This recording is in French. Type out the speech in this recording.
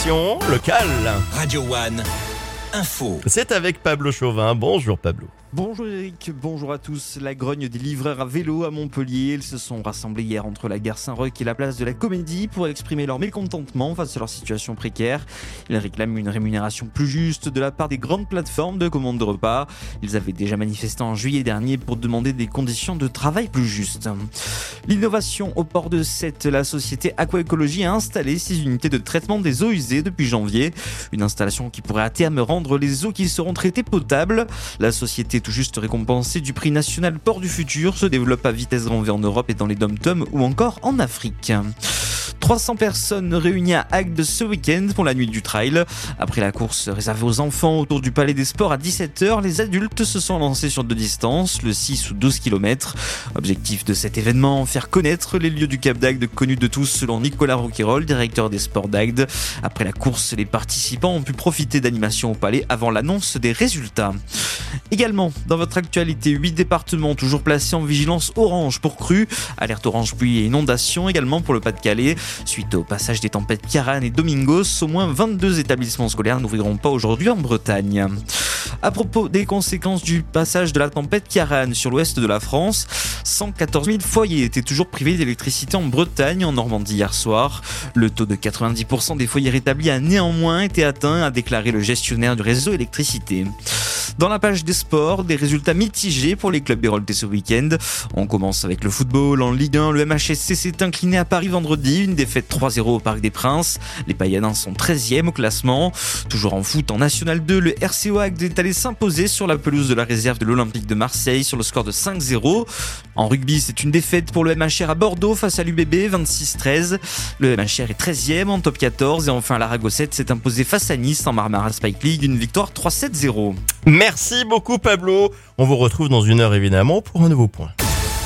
L'information locale. Radio One, info. C'est avec Pablo Chauvin. Bonjour Pablo. Bonjour Eric, bonjour à tous. La grogne des livreurs à vélo à Montpellier, ils se sont rassemblés hier entre la gare Saint-Roch et la place de la Comédie pour exprimer leur mécontentement face à leur situation précaire. Ils réclament une rémunération plus juste de la part des grandes plateformes de commande de repas. Ils avaient déjà manifesté en juillet dernier pour demander des conditions de travail plus justes. L'innovation au port de Sète, la société Aquaécologie a installé six unités de traitement des eaux usées depuis janvier. Une installation qui pourrait à terme rendre les eaux qui seront traitées potables. La société tout juste récompensé du prix national Port du Futur, se développe à vitesse grand en Europe et dans les dom-toms ou encore en Afrique. 300 personnes réunies à Agde ce week-end pour la nuit du trail. Après la course réservée aux enfants autour du Palais des Sports à 17h, les adultes se sont lancés sur deux distances, le 6 ou 12 km. Objectif de cet événement, faire connaître les lieux du Cap d'Agde connus de tous selon Nicolas Roquerol, directeur des sports d'Agde. Après la course, les participants ont pu profiter d'animations au Palais avant l'annonce des résultats. Également, dans votre actualité, 8 départements toujours placés en vigilance orange pour crue, alerte orange pluie et inondation également pour le Pas-de-Calais. Suite au passage des tempêtes Kiaran et Domingos, au moins 22 établissements scolaires n'ouvriront pas aujourd'hui en Bretagne. À propos des conséquences du passage de la tempête Kiaran sur l'ouest de la France, 114 000 foyers étaient toujours privés d'électricité en Bretagne, en Normandie hier soir. Le taux de 90% des foyers rétablis a néanmoins été atteint, a déclaré le gestionnaire du réseau électricité. Dans la page des sports, des résultats mitigés pour les clubs héroltés ce week-end. On commence avec le football. En Ligue 1, le MHSC s'est incliné à Paris vendredi, une défaite 3-0 au Parc des Princes. Les Payanins sont 13e au classement. Toujours en foot, en National 2, le RCO Agde est allé s'imposer sur la pelouse de la réserve de l'Olympique de Marseille sur le score de 5-0. En rugby, c'est une défaite pour le MHR à Bordeaux face à l'UBB, 26-13. Le MHR est 13e en top 14 et enfin l'Aragossette s'est imposé face à Nice en Marmara Spike League, une victoire 3-7-0. Merci beaucoup Pablo. On vous retrouve dans une heure évidemment pour un nouveau point.